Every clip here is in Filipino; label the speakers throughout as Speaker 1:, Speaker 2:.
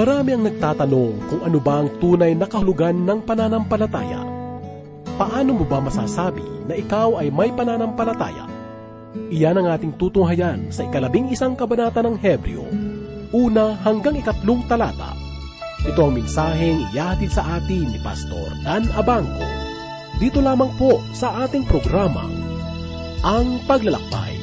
Speaker 1: Marami ang nagtatanong kung ano ba ang tunay na kahulugan ng pananampalataya. Paano mo ba masasabi na ikaw ay may pananampalataya? Iyan ang ating tutunghayan sa ikalabing isang kabanata ng Hebreo, una hanggang ikatlong talata. Ito ang mensaheng iyahatid sa atin ni Pastor Dan Abangco. Dito lamang po sa ating programa, Ang Paglalakbay.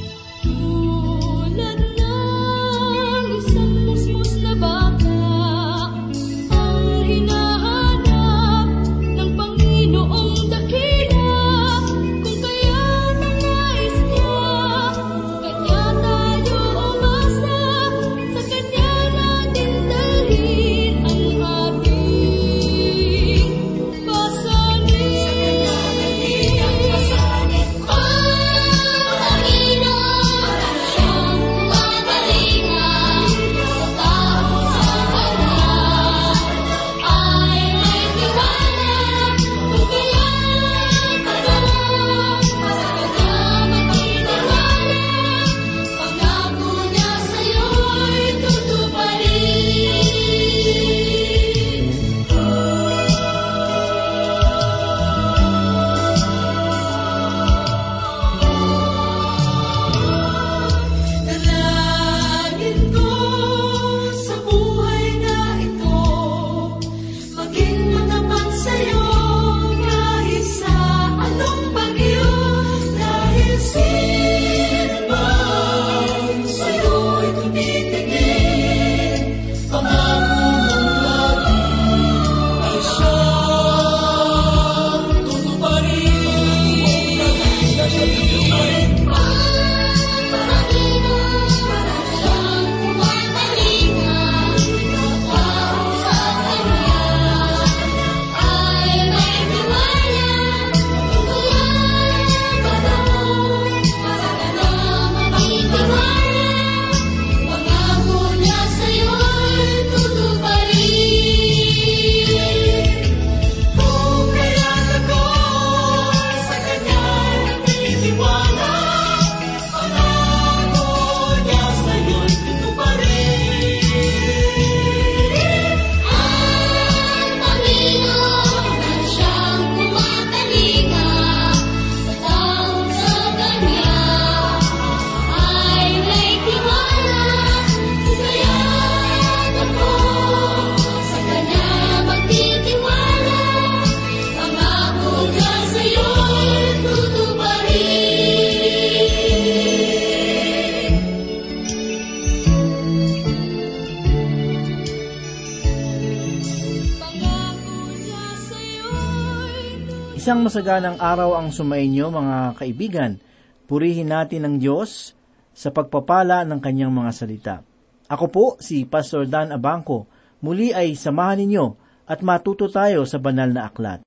Speaker 2: Masaganang araw ang sumainyo mga kaibigan. Purihin natin ang Diyos sa pagpapala ng kanyang mga salita. Ako po si Pastor Dan Abangco. Muli ay samahan ninyo at matuto tayo sa banal na aklat.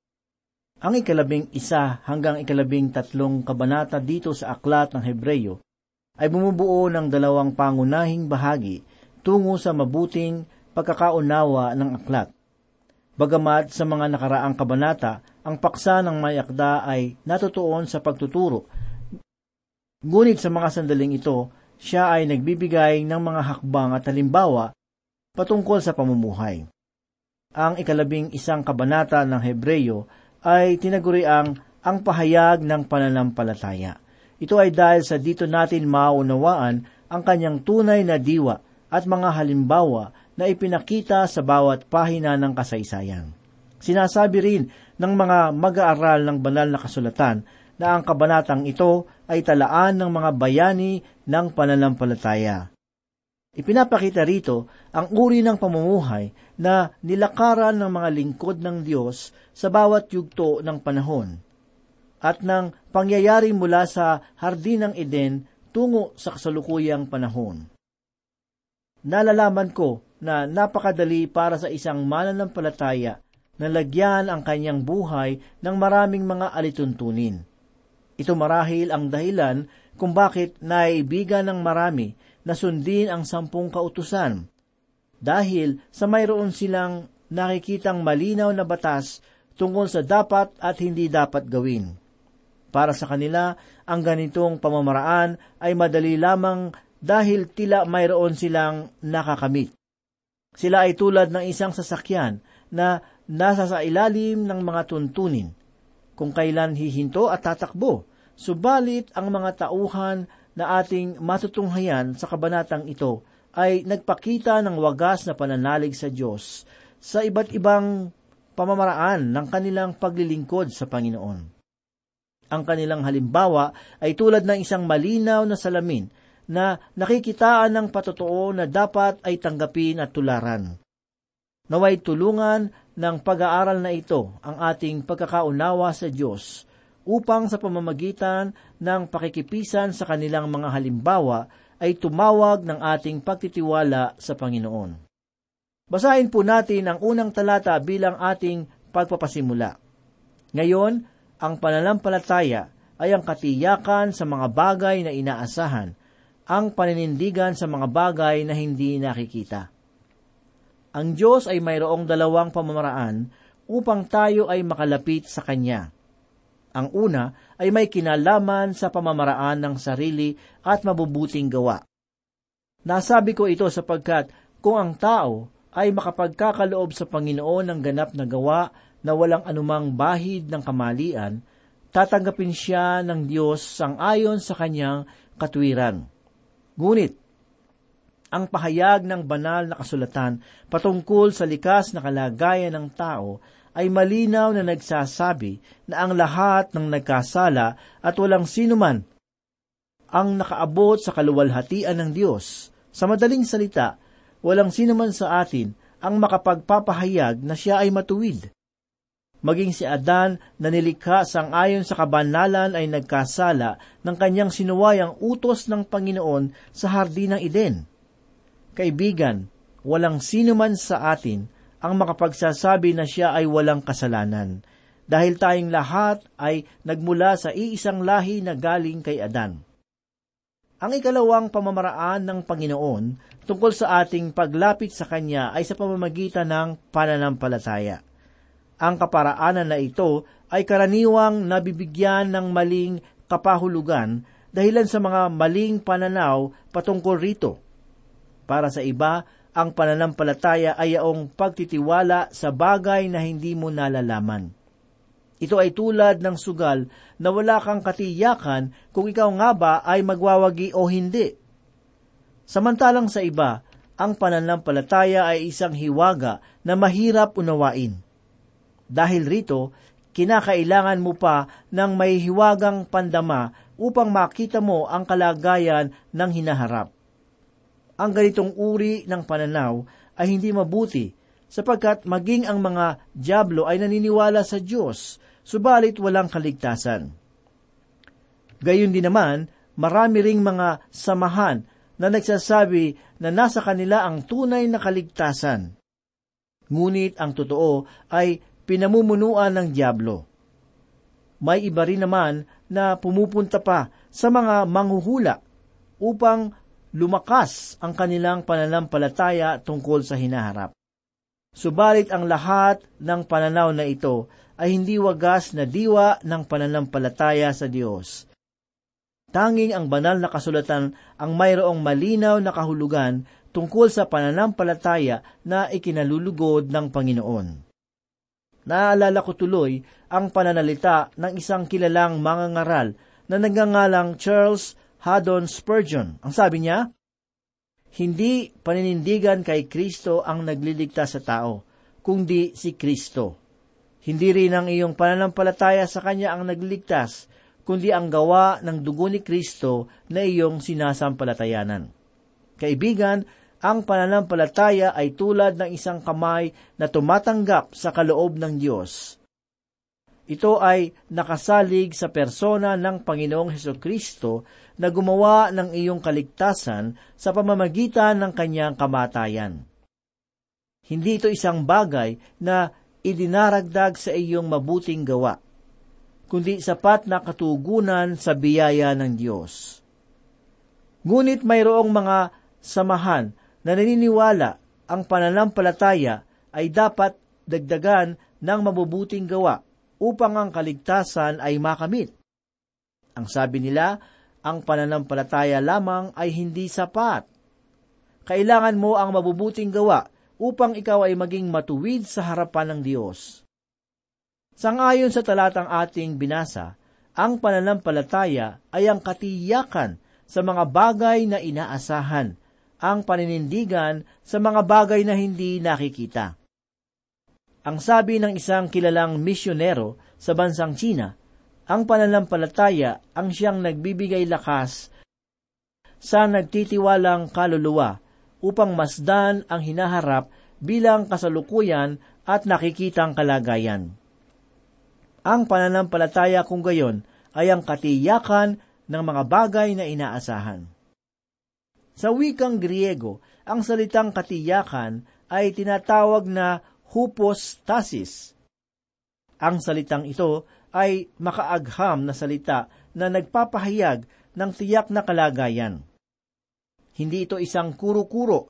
Speaker 2: Ang ikalabing isa hanggang ikalabing tatlong kabanata dito sa aklat ng Hebreyo ay bumubuo ng dalawang pangunahing bahagi tungo sa mabuting pagkakaunawa ng aklat. Bagamat sa mga nakaraang kabanata, ang paksa ng may akda ay natutuon sa pagtuturo. Ngunit sa mga sandaling ito, siya ay nagbibigay ng mga hakbang at halimbawa patungkol sa pamumuhay. Ang ikalabing isang kabanata ng Hebreyo ay tinaguriang ang pahayag ng pananampalataya. Ito ay dahil sa dito natin maunawaan ang kanyang tunay na diwa at mga halimbawa na ipinakita sa bawat pahina ng kasaysayan. Sinasabi rin ng mga mag-aaral ng banal na kasulatan na ang kabanatang ito ay talaan ng mga bayani ng pananampalataya. Ipinapakita rito ang uri ng pamumuhay na nilakaran ng mga lingkod ng Diyos sa bawat yugto ng panahon at ng pangyayari mula sa Hardin ng Eden tungo sa kasalukuyang panahon. Nalalaman ko na napakadali para sa isang mananampalataya na lagyan ang kanyang buhay ng maraming mga alituntunin. Ito marahil ang dahilan kung bakit naibigan ng marami na sundin ang sampung kautusan. Dahil sa mayroon silang nakikitang malinaw na batas tungkol sa dapat at hindi dapat gawin. Para sa kanila, ang ganitong pamamaraan ay madali lamang dahil tila mayroon silang nakakamit. Sila ay tulad ng isang sasakyan na nasa sa ilalim ng mga tuntunin, kung kailan hihinto at tatakbo. Subalit ang mga tauhan na ating matutunghayan sa kabanatang ito ay nagpakita ng wagas na pananalig sa Diyos sa iba't ibang pamamaraan ng kanilang paglilingkod sa Panginoon. Ang kanilang halimbawa ay tulad ng isang malinaw na salamin na nakikitaan ng patotoo na dapat ay tanggapin at tularan. Naway tulungan ng pag-aaral na ito ang ating pagkakaunawa sa Diyos upang sa pamamagitan ng pakikipisan sa kanilang mga halimbawa ay tumawag ng ating pagtitiwala sa Panginoon. Basahin po natin ang unang talata bilang ating pagpapasimula. Ngayon, ang pananampalataya ay ang katiyakan sa mga bagay na inaasahan, ang paninindigan sa mga bagay na hindi nakikita. Ang Diyos ay mayroong dalawang pamamaraan upang tayo ay makalapit sa Kanya. Ang una ay may kinalaman sa pamamaraan ng sarili at mabubuting gawa. Nasabi ko ito sapagkat kung ang tao ay makapagkakaloob sa Panginoon ng ganap na gawa na walang anumang bahid ng kamalian, tatanggapin siya ng Diyos sang ayon sa kanyang katwiran. Ngunit, ang pahayag ng banal na kasulatan patungkol sa likas na kalagayan ng tao ay malinaw na nagsasabi na ang lahat ng nagkasala at walang sinuman ang nakaabot sa kaluwalhatian ng Diyos. Sa madaling salita, walang sinuman sa atin ang makapagpapahayag na siya ay matuwid. Maging si Adan na nilikha sang ayon sa kabanalan ay nagkasala ng kanyang sinuwayang utos ng Panginoon sa hardin ng Eden. Kaibigan, walang sino man sa atin ang makapagsasabi na siya ay walang kasalanan, dahil tayong lahat ay nagmula sa iisang lahi na galing kay Adan. Ang ikalawang pamamaraan ng Panginoon tungkol sa ating paglapit sa Kanya ay sa pamamagitan ng pananampalataya. Ang kaparaanan na ito ay karaniwang nabibigyan ng maling kapahulugan dahilan sa mga maling pananaw patungkol rito. Para sa iba, ang pananampalataya ay yaong pagtitiwala sa bagay na hindi mo nalalaman. Ito ay tulad ng sugal na wala kang katiyakan kung ikaw nga ba ay magwawagi o hindi. Samantalang sa iba, ang pananampalataya ay isang hiwaga na mahirap unawain. Dahil rito, kinakailangan mo pa ng may hiwagang pandama upang makita mo ang kalagayan ng hinaharap. Ang ganitong uri ng pananaw ay hindi mabuti sapagkat maging ang mga Diablo ay naniniwala sa Diyos, subalit walang kaligtasan. Gayon din naman, marami ring mga samahan na nagsasabi na nasa kanila ang tunay na kaligtasan. Ngunit ang totoo ay pinamumunuan ng Diablo. May iba rin naman na pumupunta pa sa mga manghuhula upang lumakas ang kanilang pananampalataya tungkol sa hinaharap. Subalit ang lahat ng pananaw na ito ay hindi wagas na diwa ng pananampalataya sa Diyos. Tanging ang banal na kasulatan ang mayroong malinaw na kahulugan tungkol sa pananampalataya na ikinalulugod ng Panginoon. Naalala ko tuloy ang pananalita ng isang kilalang mangangaral na nagngangalang Charles Haddon Spurgeon. Ang sabi niya, Hindi paninindigan kay Kristo ang nagliligtas sa tao, kundi si Kristo. Hindi rin ang iyong pananampalataya sa Kanya ang nagliligtas, kundi ang gawa ng dugo ni Kristo na iyong sinasampalatayanan. Kaibigan, ang pananampalataya ay tulad ng isang kamay na tumatanggap sa kaloob ng Diyos. Ito ay nakasalig sa persona ng Panginoong Heso Kristo na gumawa ng iyong kaligtasan sa pamamagitan ng kanyang kamatayan. Hindi ito isang bagay na idinaragdag sa iyong mabuting gawa kundi sapat na katugunan sa biyaya ng Diyos. Ngunit mayroong mga samahan na naniniwala ang pananampalataya ay dapat dagdagan ng mabubuting gawa upang ang kaligtasan ay makamit. Ang sabi nila, ang pananampalataya lamang ay hindi sapat. Kailangan mo ang mabubuting gawa upang ikaw ay maging matuwid sa harapan ng Diyos. Sangayon sa talatang ating binasa, ang pananampalataya ay ang katiyakan sa mga bagay na inaasahan, ang paninindigan sa mga bagay na hindi nakikita. Ang sabi ng isang kilalang misyonero sa bansang China, ang pananampalataya ang siyang nagbibigay lakas sa nagtitiwalang kaluluwa upang masdan ang hinaharap bilang kasalukuyan at nakikitang kalagayan. Ang pananampalataya kung gayon ay ang katiyakan ng mga bagay na inaasahan. Sa wikang Griego, ang salitang katiyakan ay tinatawag na hupostasis. Ang salitang ito ay makaagham na salita na nagpapahayag ng tiyak na kalagayan. Hindi ito isang kuro-kuro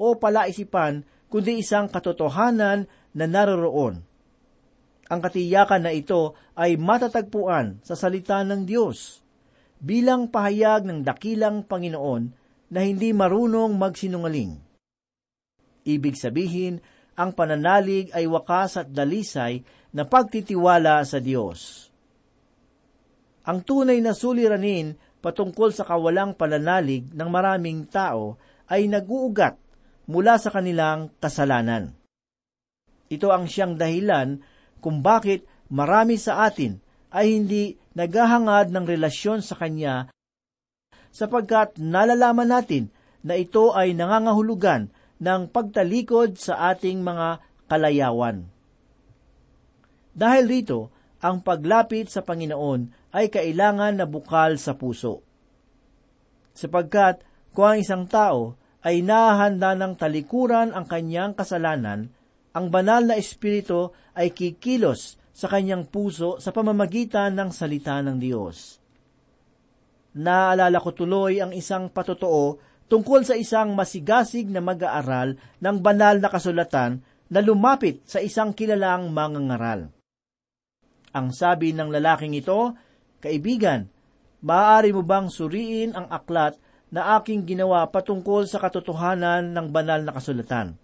Speaker 2: o palaisipan, kundi isang katotohanan na naroroon. Ang katiyakan na ito ay matatagpuan sa salita ng Diyos bilang pahayag ng dakilang Panginoon na hindi marunong magsinungaling. Ibig sabihin, ang pananalig ay wakas at dalisay na pagtitiwala sa Diyos. Ang tunay na suliranin patungkol sa kawalang pananalig ng maraming tao ay naguugat mula sa kanilang kasalanan. Ito ang siyang dahilan kung bakit marami sa atin ay hindi naghahangad ng relasyon sa Kanya sapagkat nalalaman natin na ito ay nangangahulugan ng pagtalikod sa ating mga kalayawan. Dahil rito, ang paglapit sa Panginoon ay kailangan na bukal sa puso. Sapagkat kung ang isang tao ay nahahanda ng talikuran ang kanyang kasalanan, ang banal na espiritu ay kikilos sa kanyang puso sa pamamagitan ng salita ng Diyos. Naalala ko tuloy ang isang patotoo tungkol sa isang masigasig na mag-aaral ng banal na kasulatan na lumapit sa isang kilalang mangangaral. Ang sabi ng lalaking ito, Kaibigan, maaari mo bang suriin ang aklat na aking ginawa patungkol sa katotohanan ng banal na kasulatan?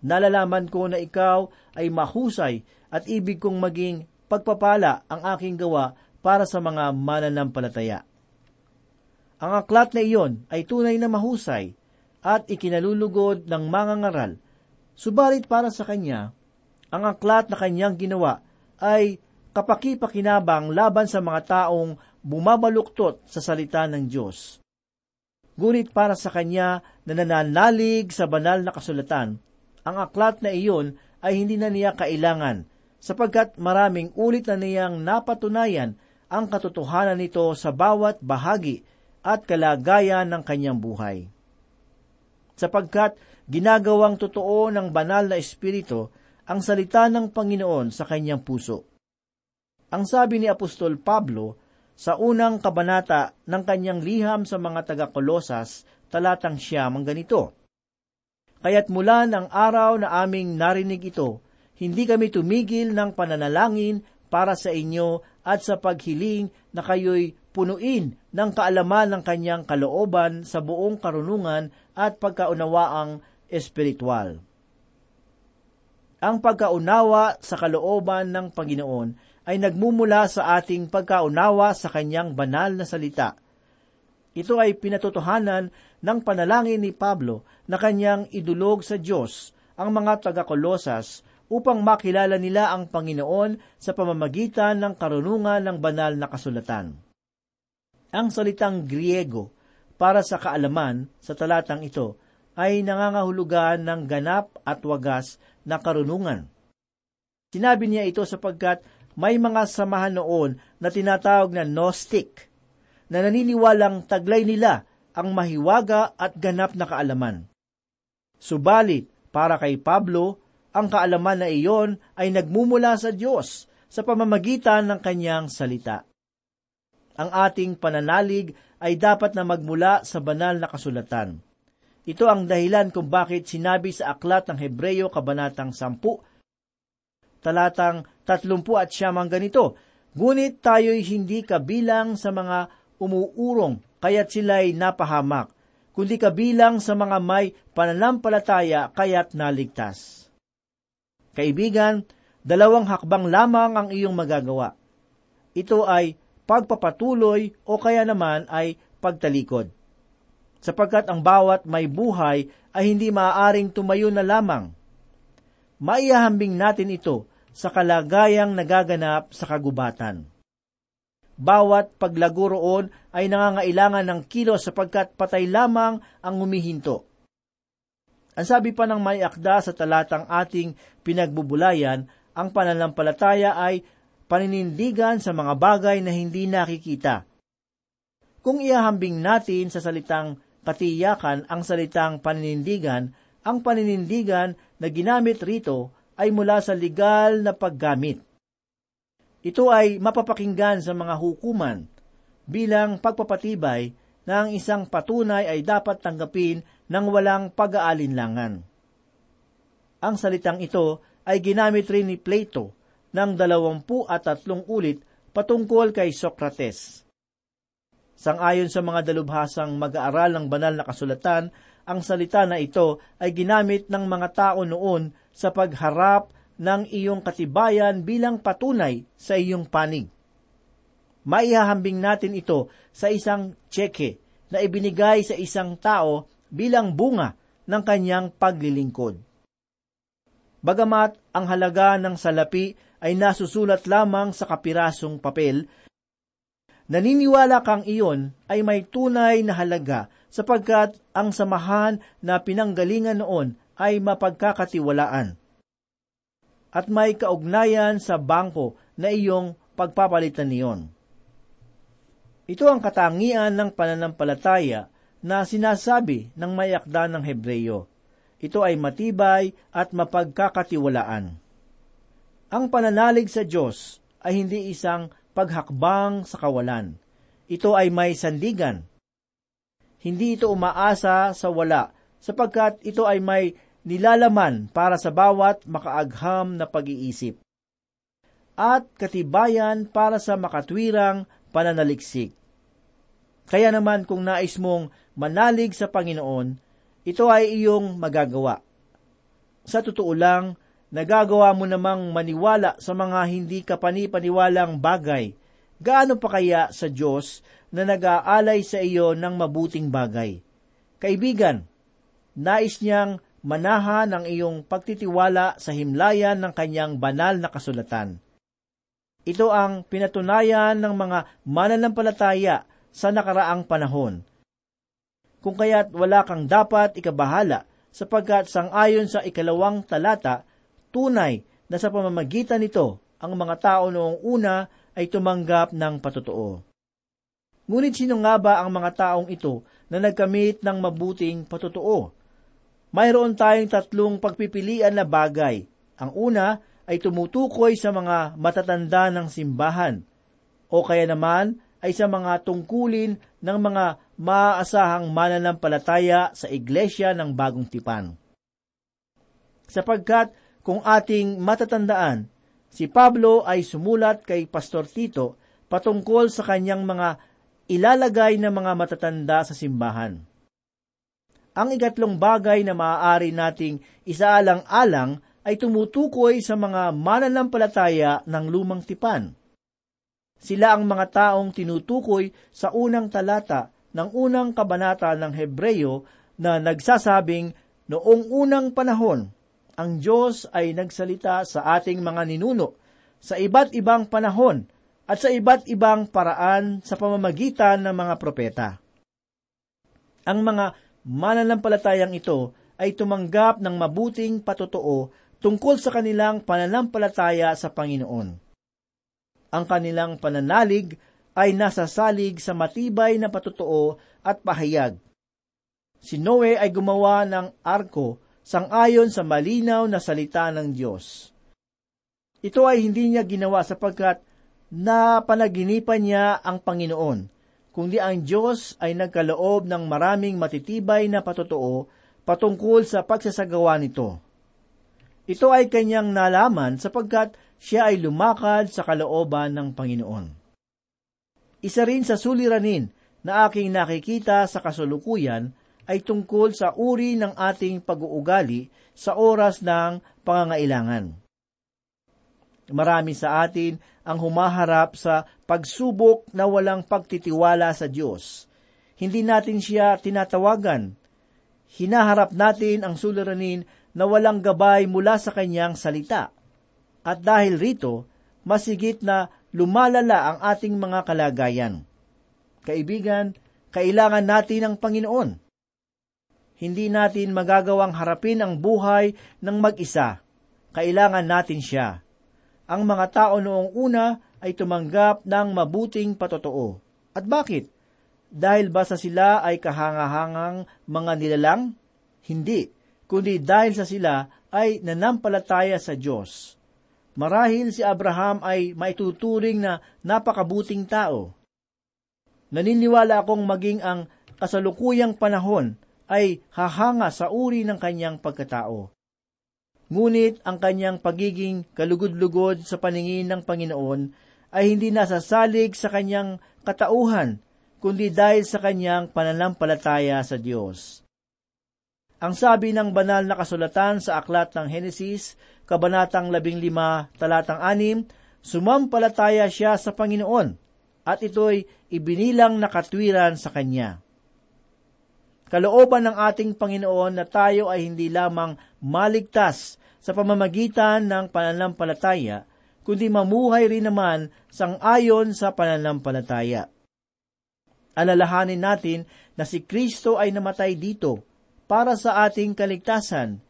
Speaker 2: Nalalaman ko na ikaw ay mahusay at ibig kong maging pagpapala ang aking gawa para sa mga mananampalataya. Ang aklat na iyon ay tunay na mahusay at ikinalulugod ng mga ngaral, subalit para sa kanya, ang aklat na kanyang ginawa ay kapakipakinabang laban sa mga taong bumabaluktot sa salita ng Diyos. Ngunit para sa kanya na nananalig sa banal na kasulatan, ang aklat na iyon ay hindi na niya kailangan sapagkat maraming ulit na niyang napatunayan ang katotohanan nito sa bawat bahagi at kalagayan ng kanyang buhay. Sapagkat ginagawang totoo ng banal na espiritu ang salita ng Panginoon sa kanyang puso. Ang sabi ni Apostol Pablo sa unang kabanata ng kanyang liham sa mga taga-Kolosas, talatang siyam ang ganito. Kaya't mula ng araw na aming narinig ito, hindi kami tumigil ng pananalangin para sa inyo at sa paghiling na kayo'y punuin ng kaalaman ng kanyang kalooban sa buong karunungan at pagkaunawaang espiritual. Ang pagkaunawa sa kalooban ng Panginoon ay nagmumula sa ating pagkaunawa sa kanyang banal na salita. Ito ay pinatotohanan ng panalangin ni Pablo na kanyang idulog sa Diyos ang mga taga-Kolosas upang makilala nila ang Panginoon sa pamamagitan ng karunungan ng banal na kasulatan. Ang salitang Griego para sa kaalaman sa talatang ito ay nangangahulugan ng ganap at wagas na karunungan. Sinabi niya ito sapagkat may mga samahan noon na tinatawag na Gnostic, na naniniwalang taglay nila ang mahiwaga at ganap na kaalaman. Subalit, para kay Pablo, ang kaalaman na iyon ay nagmumula sa Diyos sa pamamagitan ng kanyang salita. Ang ating pananalig ay dapat na magmula sa banal na kasulatan. Ito ang dahilan kung bakit sinabi sa aklat ng Hebreyo Kabanatang 10, talatang 30 at siyamang ganito, Ngunit tayo'y hindi kabilang sa mga umuurong, kaya't sila'y napahamak, kundi kabilang sa mga may pananampalataya kaya't naligtas. Kaibigan, dalawang hakbang lamang ang iyong magagawa. Ito ay pagpapatuloy o kaya naman ay pagtalikod. Sapagkat ang bawat may buhay ay hindi maaaring tumayo na lamang. Maiyahambing natin ito sa kalagayang nagaganap sa kagubatan. Bawat paglago roon ay nangangailangan ng kilos sapagkat patay lamang ang humihinto. Ang sabi pa ng may akda sa talatang ating pinagbubulayan, ang pananampalataya ay paninindigan sa mga bagay na hindi nakikita. Kung iahambing natin sa salitang katiyakan ang salitang paninindigan, ang paninindigan na ginamit rito ay mula sa legal na paggamit. Ito ay mapapakinggan sa mga hukuman bilang pagpapatibay na ang isang patunay ay dapat tanggapin ng walang pag-aalinlangan. Ang salitang ito ay ginamit rin ni Plato ng dalawampu at tatlong ulit patungkol kay Socrates. Sangayon sa mga dalubhasang mag-aaral ng banal na kasulatan, ang salita na ito ay ginamit ng mga tao noon sa pagharap ng iyong katibayan bilang patunay sa iyong panig. Maihahambing natin ito sa isang tseke na ibinigay sa isang tao bilang bunga ng kanyang paglilingkod. Bagamat ang halaga ng salapi ay nasusulat lamang sa kapirasong papel, naniniwala kang iyon ay may tunay na halaga sapagkat ang samahan na pinanggalingan noon ay mapagkakatiwalaan. At may kaugnayan sa bangko na iyong pagpapalitan niyon. Ito ang katangian ng pananampalataya na sinasabi ng mayakda ng Hebreyo. Ito ay matibay at mapagkakatiwalaan. Ang pananalig sa Diyos ay hindi isang paghakbang sa kawalan. Ito ay may sandigan. Hindi ito umaasa sa wala, sapagkat ito ay may nilalaman para sa bawat makaagham na pag-iisip. At katibayan para sa makatwirang pananaliksik. Kaya naman kung nais mong manalig sa Panginoon, ito ay iyong magagawa. Sa totoo lang, nagagawa mo namang maniwala sa mga hindi kapanipaniwalang bagay, gaano pa kaya sa Diyos na nag-aalay sa iyo ng mabuting bagay? Kaibigan, nais niyang manahan ang iyong pagtitiwala sa himlayan ng kanyang banal na kasulatan. Ito ang pinatunayan ng mga mananampalataya sa nakaraang panahon. Kung kaya't wala kang dapat ikabahala sapagkat sangayon sa ikalawang talata, tunay na sa pamamagitan nito ang mga tao noong una ay tumanggap ng patotoo. Ngunit sino nga ba ang mga taong ito na nagkamit ng mabuting patotoo? Mayroon tayong tatlong pagpipilian na bagay. Ang una ay tumutukoy sa mga matatanda ng simbahan, o kaya naman ay sa mga tungkulin ng mga maaasahang mananampalataya sa iglesia ng bagong tipan. Sapagkat kung ating matatandaan, si Pablo ay sumulat kay Pastor Tito patungkol sa kanyang mga ilalagay na mga matatanda sa simbahan. Ang ikatlong bagay na maaari nating isaalang-alang ay tumutukoy sa mga mananampalataya ng lumang tipan. Sila ang mga taong tinutukoy sa unang talata ng unang kabanata ng Hebreyo na nagsasabing noong unang panahon, ang Diyos ay nagsalita sa ating mga ninuno sa iba't ibang panahon at sa iba't ibang paraan sa pamamagitan ng mga propeta. Ang mga mananampalatayang ito ay tumanggap ng mabuting patotoo tungkol sa kanilang pananampalataya sa Panginoon. Ang kanilang pananalig ay nasasalig sa matibay na patotoo at pahayag. Si Noe ay gumawa ng arko sangayon sa malinaw na salita ng Diyos. Ito ay hindi niya ginawa sapagkat napanaginipan niya ang Panginoon, kundi ang Diyos ay nagkaloob ng maraming matitibay na patotoo patungkol sa pagsasagawa nito. Ito ay kanyang nalaman sapagkat siya ay lumakad sa kalooban ng Panginoon. Isa rin sa suliranin na aking nakikita sa kasulukuyan ay tungkol sa uri ng ating pag-uugali sa oras ng pangangailangan. Marami sa atin ang humaharap sa pagsubok na walang pagtitiwala sa Diyos. Hindi natin siya tinatawagan. Hinaharap natin ang suliranin na walang gabay mula sa kanyang salita. At dahil rito, masigit na lumalala ang ating mga kalagayan. Kaibigan, kailangan natin ang Panginoon. Hindi natin magagawang harapin ang buhay ng mag-isa. Kailangan natin siya. Ang mga tao noong una ay tumanggap ng mabuting patotoo. At bakit? Dahil ba sa sila ay kahangahangang mga nilalang? Hindi, kundi dahil sa sila ay nanampalataya sa Diyos. Marahil si Abraham ay maituturing na napakabuting tao. Naniniwala akong maging ang kasalukuyang panahon ay hahanga sa uri ng kanyang pagkatao. Ngunit ang kanyang pagiging kalugod-lugod sa paningin ng Panginoon ay hindi nasasalig sa kanyang katauhan, kundi dahil sa kanyang pananampalataya sa Diyos. Ang sabi ng banal na kasulatan sa aklat ng Henesis, Kabanatang 15, talatang 6, sumampalataya siya sa Panginoon, at ito'y ibinilang na katwiran sa Kanya. Kalooban ng ating Panginoon na tayo ay hindi lamang maligtas sa pamamagitan ng pananampalataya, kundi mamuhay rin naman sang ayon sa pananampalataya. Alalahanin natin na si Kristo ay namatay dito para sa ating kaligtasan.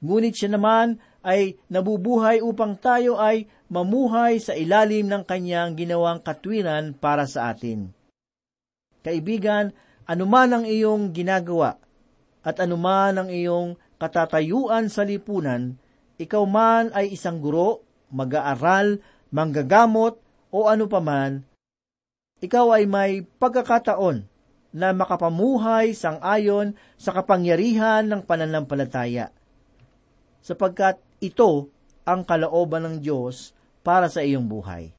Speaker 2: Ngunit siya naman ay nabubuhay upang tayo ay mamuhay sa ilalim ng kanyang ginawang katwiran para sa atin. Kaibigan, anuman ang iyong ginagawa at anuman ang iyong katatayuan sa lipunan, ikaw man ay isang guro, mag-aaral, manggagamot o ano paman, ikaw ay may pagkakataon na makapamuhay sang ayon sa kapangyarihan ng pananampalataya. Sapagkat ito ang kalooban ng Diyos para sa iyong buhay.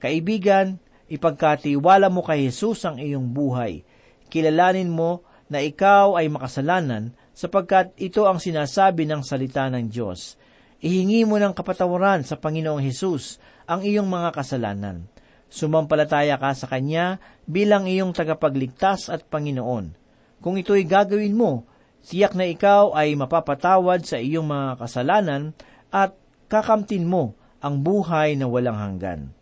Speaker 2: Kaibigan, ipagkatiwala mo kay Jesus ang iyong buhay. Kilalanin mo na ikaw ay makasalanan sapagkat ito ang sinasabi ng salita ng Diyos. Ihingi mo ng kapatawaran sa Panginoong Hesus ang iyong mga kasalanan. Sumampalataya ka sa Kanya bilang iyong tagapagligtas at Panginoon. Kung ito'y gagawin mo, tiyak na ikaw ay mapapatawad sa iyong mga kasalanan at kakamtin mo ang buhay na walang hanggan.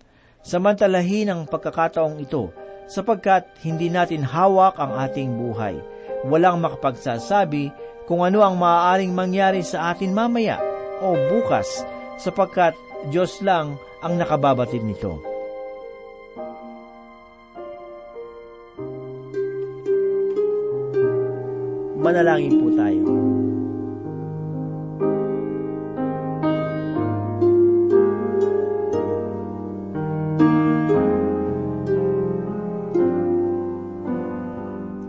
Speaker 2: Samantalahin ang pagkakataong ito sapagkat hindi natin hawak ang ating buhay. Walang makapagsasabi kung ano ang maaaring mangyari sa atin mamaya o bukas sapagkat Diyos lang ang nakababatid nito. Manalangin po tayo.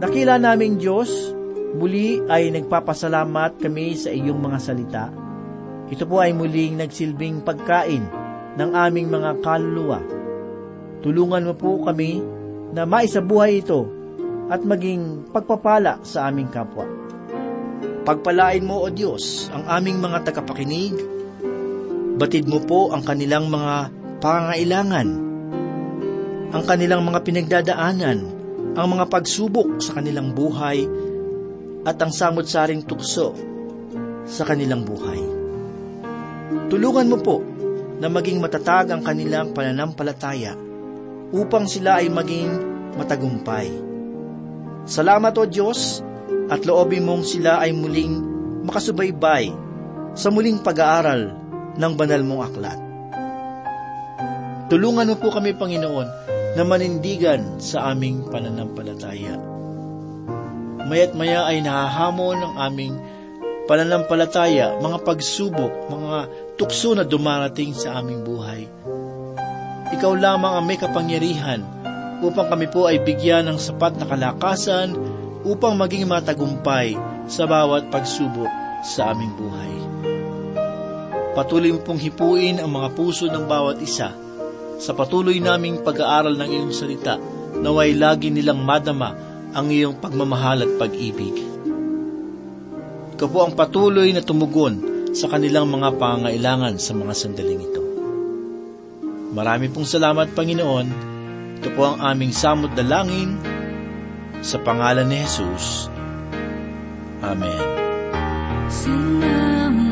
Speaker 2: Dakila naming Diyos, muli ay nagpapasalamat kami sa iyong mga salita. Ito po ay muling nagsilbing pagkain ng aming mga kaluluwa. Tulungan mo po kami na maisabuhay ito at maging pagpapala sa aming kapwa. Pagpalain mo, O Diyos, ang aming mga tagapakinig. Batid mo po ang kanilang mga pangangailangan, ang kanilang mga pinagdadaanan, ang mga pagsubok sa kanilang buhay, at ang samot-saring tukso sa kanilang buhay. Tulungan mo po na maging matatag ang kanilang pananampalataya upang sila ay maging matagumpay. Salamat o Diyos at loobin mong sila ay muling makasubaybay sa muling pag-aaral ng banal mong aklat. Tulungan mo po kami, Panginoon, na manindigan sa aming pananampalataya. Maya't maya ay nahahamon ang aming pananampalataya, mga pagsubok, mga tukso na dumarating sa aming buhay. Ikaw lamang ang may kapangyarihan upang kami po ay bigyan ng sapat na kalakasan upang maging matagumpay sa bawat pagsubok sa aming buhay. Patuloy mo pong hipuin ang mga puso ng bawat isa sa patuloy naming pag-aaral ng iyong salita naway lagi nilang madama ang iyong pagmamahal at pag-ibig. Ikaw po ang patuloy na tumugon sa kanilang mga pangailangan sa mga sandaling ito. Marami pong salamat, Panginoon, ito po ang aming samod na langin sa pangalan ni Jesus. Amen.
Speaker 1: Salamat.